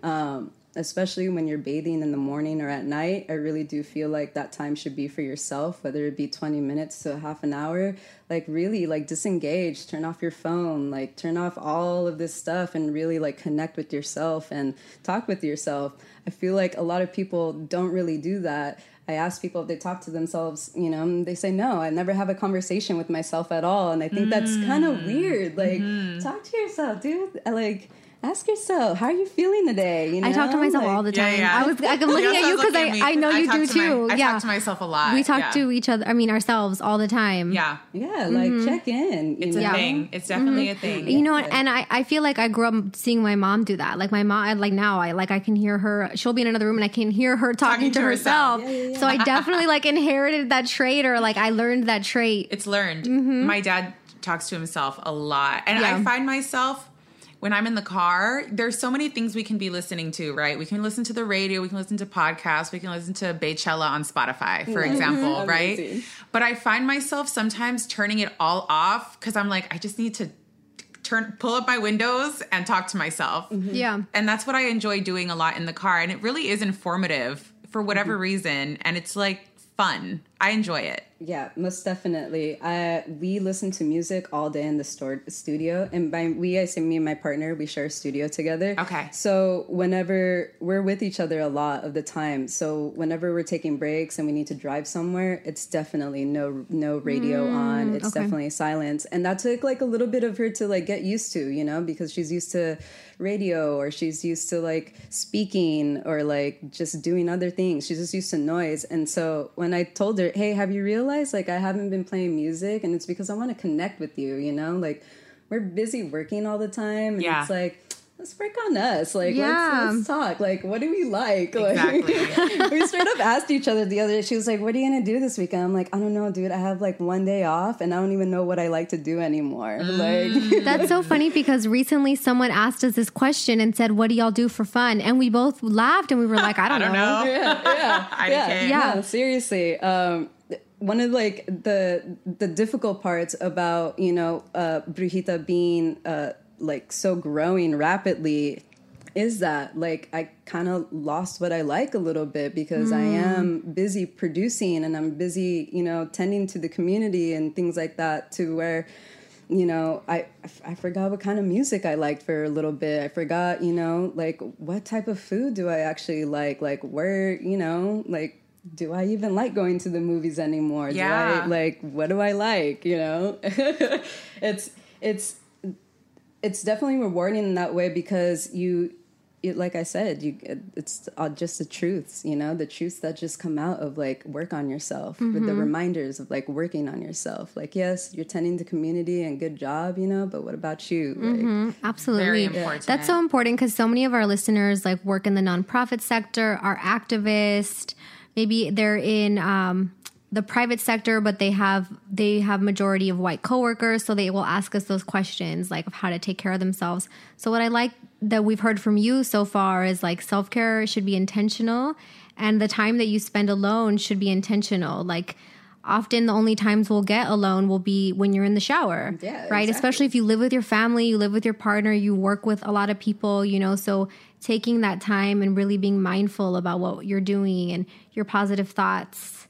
Um, especially when you're bathing in the morning or at night, I really do feel like that time should be for yourself, whether it be 20 minutes to half an hour. Like, really, like, disengage, turn off your phone, like, turn off all of this stuff and really, like, connect with yourself and talk with yourself. I feel like a lot of people don't really do that. I ask people if they talk to themselves, you know, and they say, no, I never have a conversation with myself at all. And I think that's kind of mm. weird. Like, mm-hmm. talk to yourself, dude. Like, ask yourself, how are you feeling today? You know? I talk to myself Like- all the time. yeah. I was like, I'm looking at you because I. I know I you do to my- too. I yeah. talk to myself a lot. We talk Yeah. to each other. I mean, ourselves all the time. Yeah. Yeah, like mm-hmm. check in. It's know? a thing. It's definitely a thing. Mm-hmm. You know what? And I, I feel like I grew up seeing my mom do that. Like my mom, like now, I like I can hear her. She'll be in another room and I can hear her talking, Talking to, to herself. herself. So I definitely like inherited that trait, or like I learned that trait. It's learned. Mm-hmm. My dad talks to himself a lot. And Yeah. I find myself when I'm in the car, there's so many things we can be listening to, right? We can listen to the radio, we can listen to podcasts, we can listen to Baychella on Spotify, for example, right? But I find myself sometimes turning it all off because I'm like, I just need to turn pull up my windows and talk to myself. yeah. And that's what I enjoy doing a lot in the car. And it really is informative for whatever Mm-hmm. reason. And it's like fun. I enjoy it. Yeah, most definitely. I we listen to music all day in the store studio, and by we I say me and my partner we share a studio together. Okay. So whenever we're with each other a lot of the time, so whenever we're taking breaks and we need to drive somewhere, it's definitely no no radio mm, on. It's okay. definitely silence, and that took like a little bit of her to like get used to, you know, because she's used to radio or she's used to like speaking or like just doing other things. She's just used to noise. And so when I told her, "Hey, have you realized like I haven't been playing music and it's because I want to connect with you, you know? Like we're busy working all the time and Yeah. it's like Let's work on us. Like, Yeah. let's, let's talk. Like, what do we like? Like, Exactly. we straight up asked each other the other day. She was like, "What are you gonna do this weekend?" I'm like, "I don't know, dude. I have like one day off, and I don't even know what I like to do anymore." Mm. Like, That's so funny because recently someone asked us this question and said, "What do y'all do for fun?" And we both laughed and we were like, "I don't, I don't know. yeah, yeah, yeah. Yeah. No, seriously. Um, one of like the the difficult parts about you know uh, Brujita being uh, like so growing rapidly is that like I kind of lost what I like a little bit because I mm. am busy producing and I'm busy you know tending to the community and things like that to where you know, I I forgot what kind of music I liked for a little bit. I forgot, you know, like what type of food do I actually like? Like where, you know, like do I even like going to the movies anymore? Do Yeah. I like what do I like, you know? it's it's it's definitely rewarding in that way because you it, like I said, you it's uh, just the truths, you know, the truths that just come out of like work on yourself, with Mm-hmm. the reminders of like working on yourself. Like, yes, you're tending to community and good job, you know, but what about you? Like, Absolutely. Very important. That's so important because so many of our listeners like work in the nonprofit sector, are activists. Maybe they're in um, the private sector, but they have they have majority of white coworkers, so they will ask us those questions like of how to take care of themselves. So what I like that we've heard from you so far is like self care should be intentional, and the time that you spend alone should be intentional. Like often the only times we'll get alone will be when you're in the shower. Yeah, Right. exactly. Especially if you live with your family, you live with your partner, you work with a lot of people, you know, so taking that time and really being mindful about what you're doing and your positive thoughts.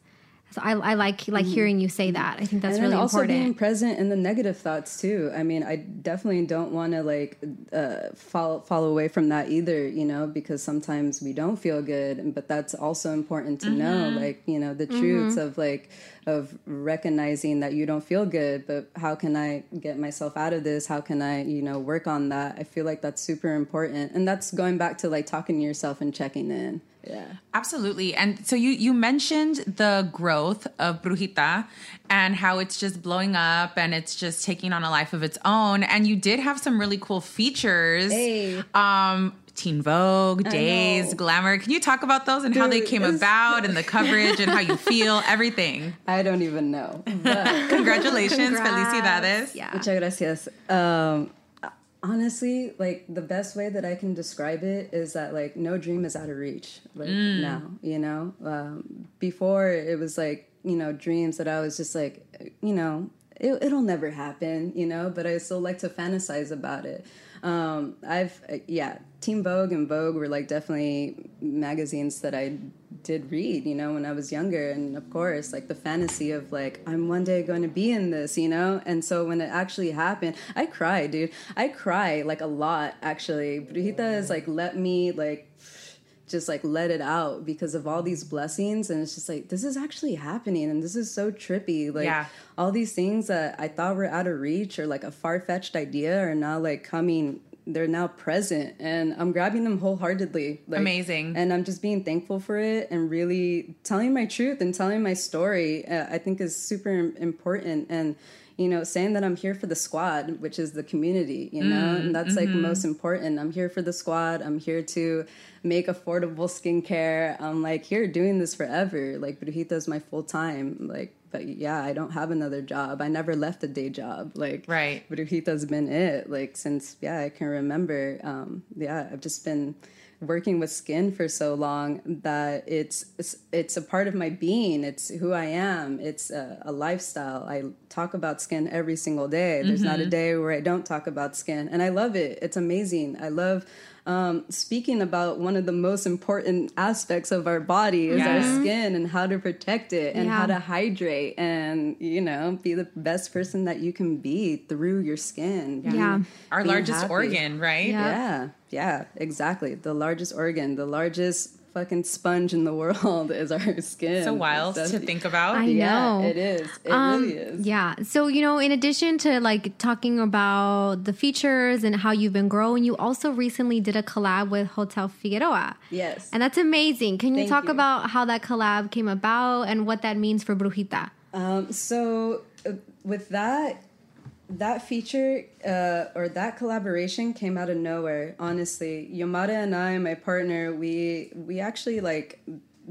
So I, I like like hearing you say that. I think that's and really also important. being present in the negative thoughts too. I mean, I definitely don't want to like uh, fall fall away from that either. You know, because sometimes we don't feel good, but that's also important to know. Mm-hmm. Like you know, the truths of like of recognizing that you don't feel good, but how can I get myself out of this? How can I you know work on that? I feel like that's super important, and that's going back to like talking to yourself and checking in. Yeah. Absolutely. And so you you mentioned the growth of Brujita and how it's just blowing up and it's just taking on a life of its own. And you did have some really cool features. Hey. Um Teen Vogue, Days. Glamour. Can you talk about those and how they came about and the coverage and how you feel, everything? I don't even know. But Congratulations, Congrats. Felicidades. Yeah. Muchas gracias. Um, honestly, like the best way that I can describe it is that like no dream is out of reach. Like now, you know. Um, before it was like you know dreams that I was just like you know it, it'll never happen, you know. But I still like to fantasize about it. Um, I've uh, yeah, Teen Vogue and Vogue were like definitely magazines that I did read, you know, when I was younger. And of course, like the fantasy of like, I'm one day going to be in this, you know? And so when it actually happened, I cried, dude. I cry like a lot, actually. Brujita has like let me like just like let it out because of all these blessings and it's just like this is actually happening and this is so trippy like Yeah. all these things that i thought were out of reach or like a far-fetched idea are now like coming they're now present and i'm grabbing them wholeheartedly like, Amazing. and i'm just being thankful for it and really telling my truth and telling my story uh, i think is super important. And you know saying that i'm here for the squad which is the community you know and that's like most important. I'm here for the squad. I'm here to make affordable skincare. I'm like here doing this forever. Like brujita is my full time. Like but yeah i don't have another job. I never left a day job. Like Right. brujita's been it like since yeah i can remember. Um yeah i've just been working with skin for so long that it's it's, it's a part of my being. It's who i am. It's a, a lifestyle. I talk about skin every single day. There's not a day where i don't talk about skin and i love it. It's amazing. I love um, speaking about one of the most important aspects of our body is our skin and how to protect it and Yeah. how to hydrate and you know be the best person that you can be through your skin Yeah. Our largest happy. organ, right? Yeah. yeah, yeah, exactly. The largest organ, the largest fucking sponge in the world is our skin. It's so wild to think about. I Yeah, know. it is. It Um, really is. Yeah. So, you know, in addition to like talking about the features and how you've been growing, you also recently did a collab with Hotel Figueroa. Yes. And that's amazing. Can you Thank talk you. about how that collab came about and what that means for Brujita? Um, so uh, with that, that feature uh, or that collaboration came out of nowhere. Honestly, Yomada and I, my partner, we we actually like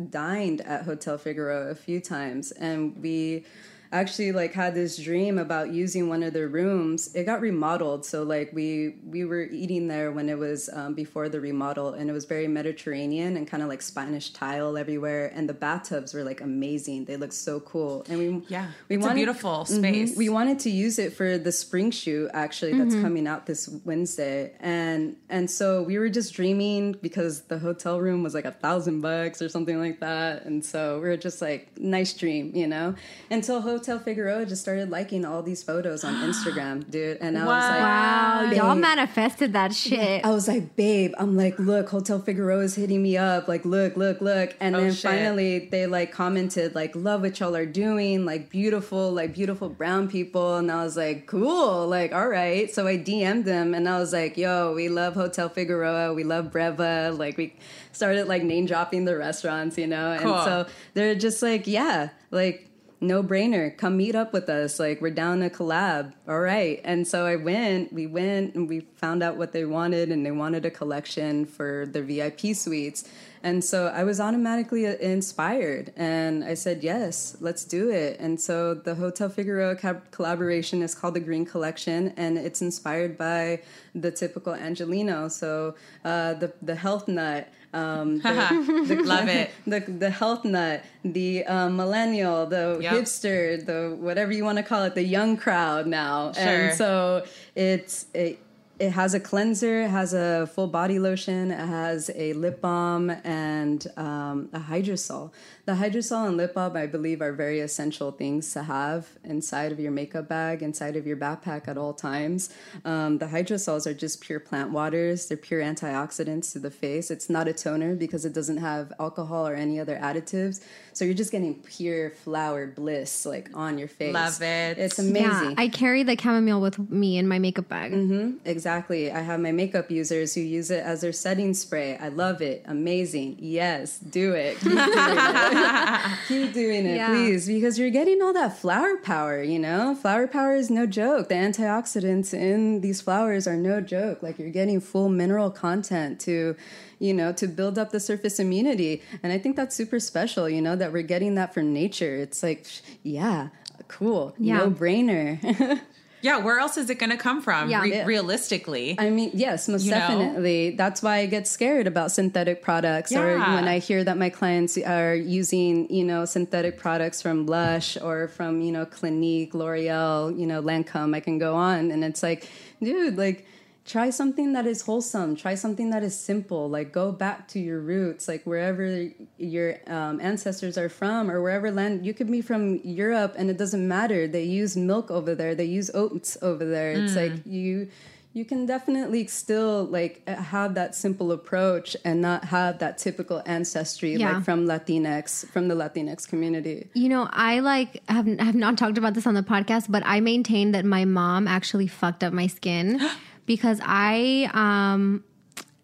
dined at Hotel Figueroa a few times, and we actually like had this dream about using one of their rooms it got remodeled so like we we were eating there when it was um, before the remodel and it was very mediterranean and kind of like spanish tile everywhere and the bathtubs were like amazing they looked so cool and we Yeah. we It's a beautiful Mhm. space. we wanted to use it for the spring shoot actually that's coming out this wednesday and and so we were just dreaming because the hotel room was like a thousand bucks or something like that and so we were just like nice dream you know until hotel figueroa just started liking all these photos on instagram dude and i was like Wow. Y'all manifested that shit. I was like, babe, I'm like, look, Hotel Figueroa is hitting me up. Like, look, look, look. And Oh, then shit. finally they like commented, like, love what y'all are doing, like beautiful, like beautiful brown people. And I was like, cool, like, all right. So I DM'd them and I was like, yo, we love Hotel Figueroa, we love Breva. Like we started like name dropping the restaurants, you know? Cool. And so they're just like, yeah, like no brainer. Come meet up with us. Like we're down to collab. All right. And so I went. We went and we found out what they wanted, and they wanted a collection for their VIP suites. And so I was automatically uh, inspired, and I said, "Yes, let's do it." And so the Hotel Figueroa collaboration is called the Green Collection, and it's inspired by the typical Angelino. So uh, the the health nut. Um, the, the, Love it. The the health nut, the um, millennial, the Yep. hipster, the whatever you want to call it, the young crowd now. Sure. And so it's it, it has a cleanser, it has a full body lotion, it has a lip balm, and um, a hydrosol. The hydrosol and lip balm, I believe, are very essential things to have inside of your makeup bag, inside of your backpack at all times. Um, the hydrosols are just pure plant waters. They're pure antioxidants to the face. It's not a toner because it doesn't have alcohol or any other additives. So you're just getting pure flower bliss like on your face. Love it. It's amazing. Yeah, I carry the chamomile with me in my makeup bag. Mm-hmm, exactly. I have my makeup users who use it as their setting spray. I love it. Amazing. Yes, do it. Keep doing it. Keep doing it, Yeah. please, because you're getting all that flower power, you know? Flower power is no joke. The antioxidants in these flowers are no joke. Like you're getting full mineral content to, you know, to build up the surface immunity. And I think that's super special, you know, that we're getting that from nature. It's like, yeah, cool. Yeah. No brainer. Yeah, where else is it going to come from? Yeah. Re- realistically, I mean, yes, most You know? definitely. That's why I get scared about synthetic products, or when I hear that my clients are using, you know, synthetic products from Lush or from, you know, Clinique, L'Oreal, you know, Lancome. I can go on, and it's like, dude, like. Try something that is wholesome. Try something that is simple. Like go back to your roots, like wherever your um, ancestors are from, or wherever land you could be from Europe, and it doesn't matter. They use milk over there. They use oats over there. It's like you you can definitely still like have that simple approach and not have that typical ancestry Yeah. like from Latinx from the Latinx community. You know, I like have have not talked about this on the podcast, but I maintain that my mom actually fucked up my skin because I um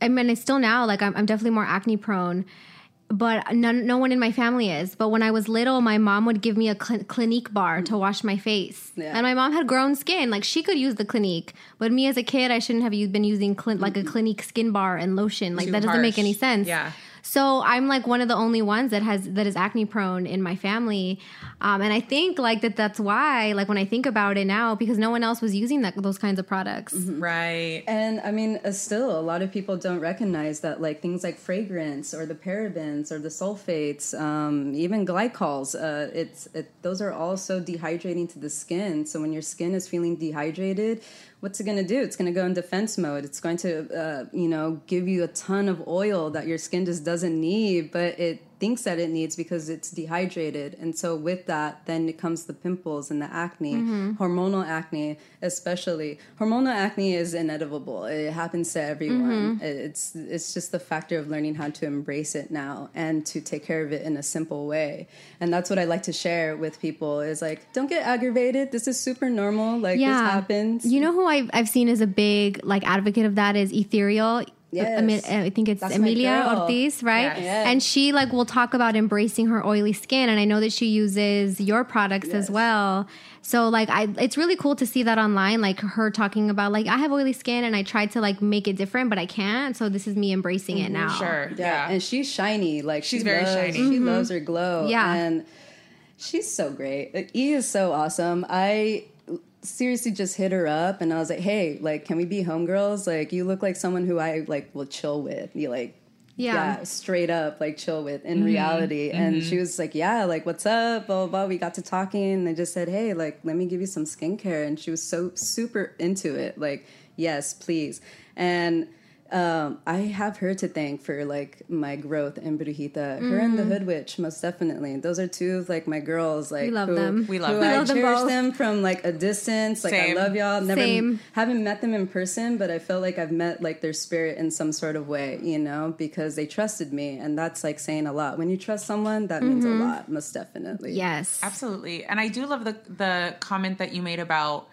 I mean it's still now like I'm, I'm definitely more acne prone. But none, no one in my family is. But when I was little, my mom would give me a cl- Clinique bar to wash my face, Yeah. and my mom had grown skin. Like she could use the Clinique, but me as a kid, I shouldn't have been using Clin- like a Clinique skin bar and lotion. Like Too that doesn't make any sense. Yeah. So I'm like one of the only ones that has that is acne prone in my family, um, and I think like that that's why like when I think about it now because no one else was using that those kinds of products. right? And I mean, uh, still, a lot of people don't recognize that, like things like fragrance or the parabens or the sulfates, um, even glycols. Uh, it's it, those are also dehydrating to the skin. So when your skin is feeling dehydrated, what's it going to do? It's going to go in defense mode. It's going to, uh, you know, give you a ton of oil that your skin just doesn't need, but it thinks that it needs because it's dehydrated. And so with that, then it comes the pimples and the acne, mm-hmm. hormonal acne, especially. Hormonal acne is inevitable. It happens to everyone. Mm-hmm. It's it's just the factor of learning how to embrace it now and to take care of it in a simple way. And that's what I like to share with people is like, don't get aggravated. This is super normal. Like this happens. You know who I've, I've seen as a big like advocate of that is Ethereal. Yes. Emi- I think it's That's Emilia. Ortiz, right? Yes. Yes. And she like will talk about embracing her oily skin, and I know that she uses your products as well. So like, I it's really cool to see that online, like her talking about like I have oily skin and I tried to like make it different, but I can't. So this is me embracing it mm-hmm. now. Sure. Yeah, Yeah. and she's shiny. Like She's she very loves- shiny. She mm-hmm. loves her glow. Yeah. and she's so great. Like, E is so awesome. I seriously just hit her up and I was like, "Hey, like, can we be homegirls? Like, you look like someone who I like will chill with. You like." Yeah. straight up like chill with in mm-hmm. reality. And she mm-hmm. was like, Yeah, like what's up? Blah, blah, blah. We got to talking and they just said, Hey, like, let me give you some skincare. And she was so super into it. Like, yes, please. And um, I have her to thank for like my growth in Brujita. Her and the Hood Witch, most definitely. Those are two of like my girls. Like We love who, them. We love who them. I We love them cherish both. them from like a distance. Like Same. I love y'all. Never Same. haven't met them in person, but I felt like I've met like their spirit in some sort of way, you know, because they trusted me, and that's like saying a lot. When you trust someone, that means Mm-hmm. a lot, most definitely. Yes. Absolutely. And I do love the the comment that you made about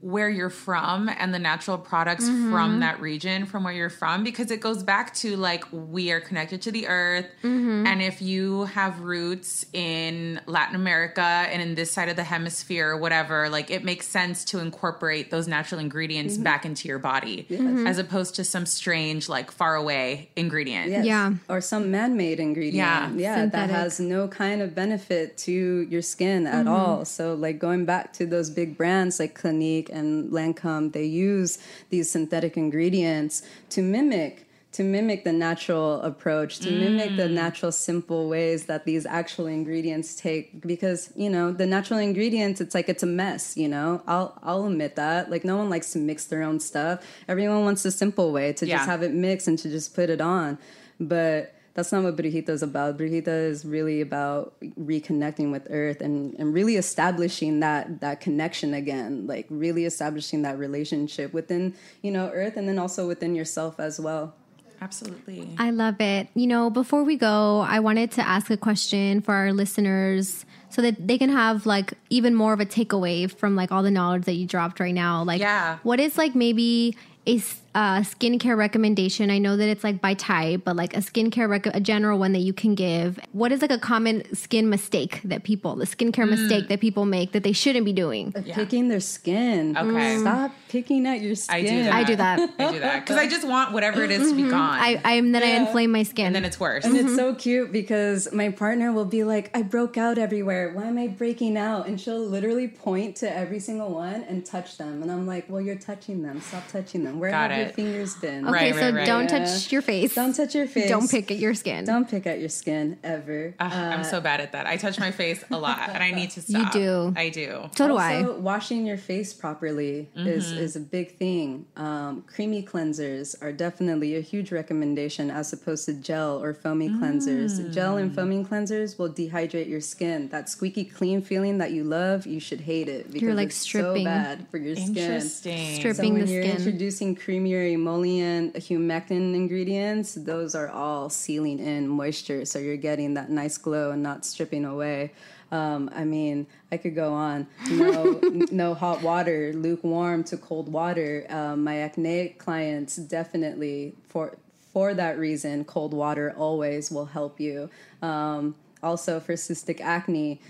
where you're from and the natural products Mm-hmm. from that region, from where you're from, because it goes back to like we are connected to the earth. Mm-hmm. And if you have roots in Latin America and in this side of the hemisphere, or whatever, like it makes sense to incorporate those natural ingredients Mm-hmm. back into your body as opposed to some strange, like far away ingredient. Yes. Yeah. Or some man-made ingredient. Yeah. Yeah. Synthetic. That has no kind of benefit to your skin at Mm-hmm. all. So like going back to those big brands like Clinique and Lancome, they use these synthetic ingredients to mimic to mimic the natural approach, to mimic the mm. natural simple ways that these actual ingredients take because, you know, the natural ingredients it's like it's a mess, you know. I'll I'll admit that. Like no one likes to mix their own stuff. Everyone wants the simple way to Yeah. just have it mixed and to just put it on. But that's not what Brujita is about. Brujita is really about reconnecting with Earth and, and really establishing that that connection again, like really establishing that relationship within, you know, Earth and then also within yourself as well. Absolutely. I love it. You know, before we go, I wanted to ask a question for our listeners so that they can have like even more of a takeaway from like all the knowledge that you dropped right now. Like, Yeah. what is like maybe a s- uh, skincare recommendation? I know that it's like by type, but like a skincare, rec- a general one that you can give. What is like a common skin mistake that people, the skincare Mm. mistake that people make that they shouldn't be doing? Picking their skin. Okay. Stop picking at your skin. I do that. I do that. I do that because I just want whatever it is to be gone. I, I'm then I inflame my skin. and then it's worse. And it's so cute because my partner will be like, I broke out everywhere. Why am I breaking out? And she'll literally point to every single one and touch them. And I'm like, well, you're touching them. Stop touching them. Where Got have your fingers been? okay, Right, so right, right. don't Yeah. touch your face. Don't touch your face. Don't pick at your skin. Don't pick at your skin ever. Ugh, I'm uh, so bad at that. I touch my face a lot, and I need to stop. You do. I do. so do I. also, washing your face properly is, mm-hmm. is a big thing. Um, creamy cleansers are definitely a huge recommendation as opposed to gel or foamy cleansers. Mm. Gel and foaming cleansers will dehydrate your skin. That squeaky clean feeling that you love, you should hate it because like it's stripping. so bad for your skin. Interesting. Strip- So Stripping when the you're skin. introducing creamier emollient, humectant ingredients, those are all sealing in moisture, so you're getting that nice glow and not stripping away. Um, I mean, I could go on. No, no hot water, lukewarm to cold water. Um, my acne clients definitely for for that reason, cold water always will help you. Um, also for cystic acne,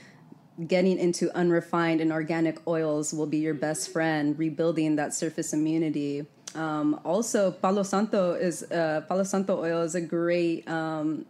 getting into unrefined and organic oils will be your best friend, rebuilding that surface immunity. Um, also, Palo Santo is uh, Palo Santo oil is a great um,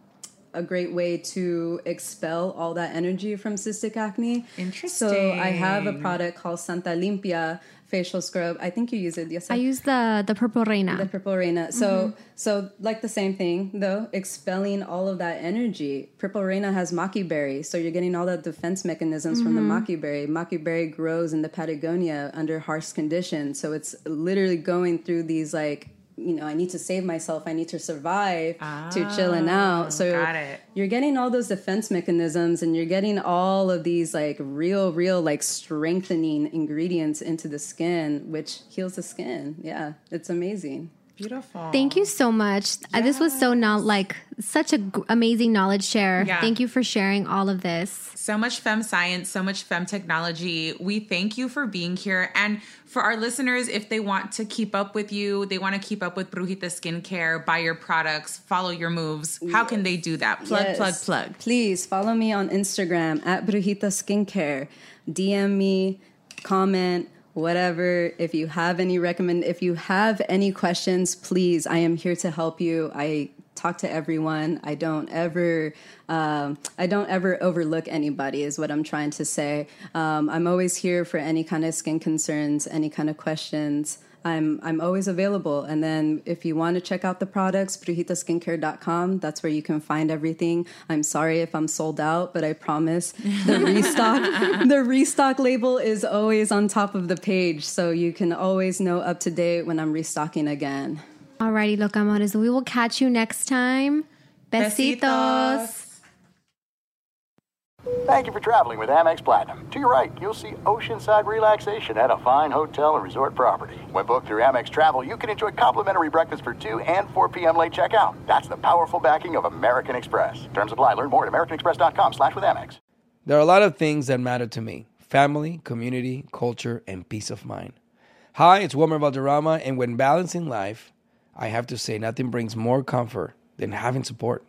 a great way to expel all that energy from cystic acne. Interesting. So I have a product called Santa Limpia facial scrub. I think you use it. Yes, I use the the purple reina. the purple reina. So mm-hmm. so like the same thing though, expelling all of that energy. Purple reina has maqui berry, so you're getting all the defense mechanisms from the mm-hmm. maqui berry. Maqui berry grows in the Patagonia under harsh conditions, so it's literally going through these like you know, I need to save myself. I need to survive to chilling ah, out. So you're getting all those defense mechanisms and you're getting all of these like real, real like strengthening ingredients into the skin, which heals the skin. Yeah, it's amazing. Beautiful. Thank you so much. Uh, This was so not like such a g- amazing knowledge share. Yeah. Thank you for sharing all of this. So much fem science, so much fem technology. We thank you for being here. And for our listeners, if they want to keep up with you, they want to keep up with Brujita Skincare, buy your products, follow your moves, how can they do that? Plug, Yes. plug, plug. Please follow me on Instagram at Brujita Skincare. DM me, comment, whatever. If you have any recommend, if you have any questions, please, I am here to help you. I talk to everyone. I don't ever, um, I don't ever overlook anybody. Is what I'm trying to say. Um, I'm always here for any kind of skin concerns, any kind of questions. I'm I'm always available. And then if you want to check out the products, brujitaskincare.com, that's where you can find everything. I'm sorry if I'm sold out, but I promise the restock the restock label is always on top of the page, so you can always know up to date when I'm restocking again. Alrighty, locamores. We will catch you next time. Besitos. Besitos. Thank you for traveling with Amex Platinum. To your right, you'll see oceanside relaxation at a fine hotel and resort property. When booked through Amex Travel, you can enjoy complimentary breakfast for 2 and 4 p.m. late checkout. That's the powerful backing of American Express. Terms apply. Learn more at americanexpress.com slash with Amex. There are a lot of things that matter to me family, community, culture, and peace of mind. Hi, it's Wilmer Valderrama, and when balancing life, I have to say nothing brings more comfort than having support.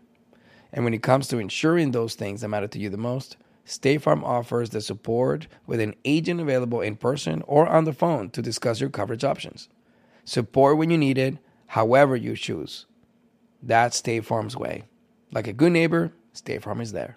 And when it comes to ensuring those things that matter to you the most, State Farm offers the support with an agent available in person or on the phone to discuss your coverage options. Support when you need it, however you choose. That's State Farm's way. Like a good neighbor, State Farm is there.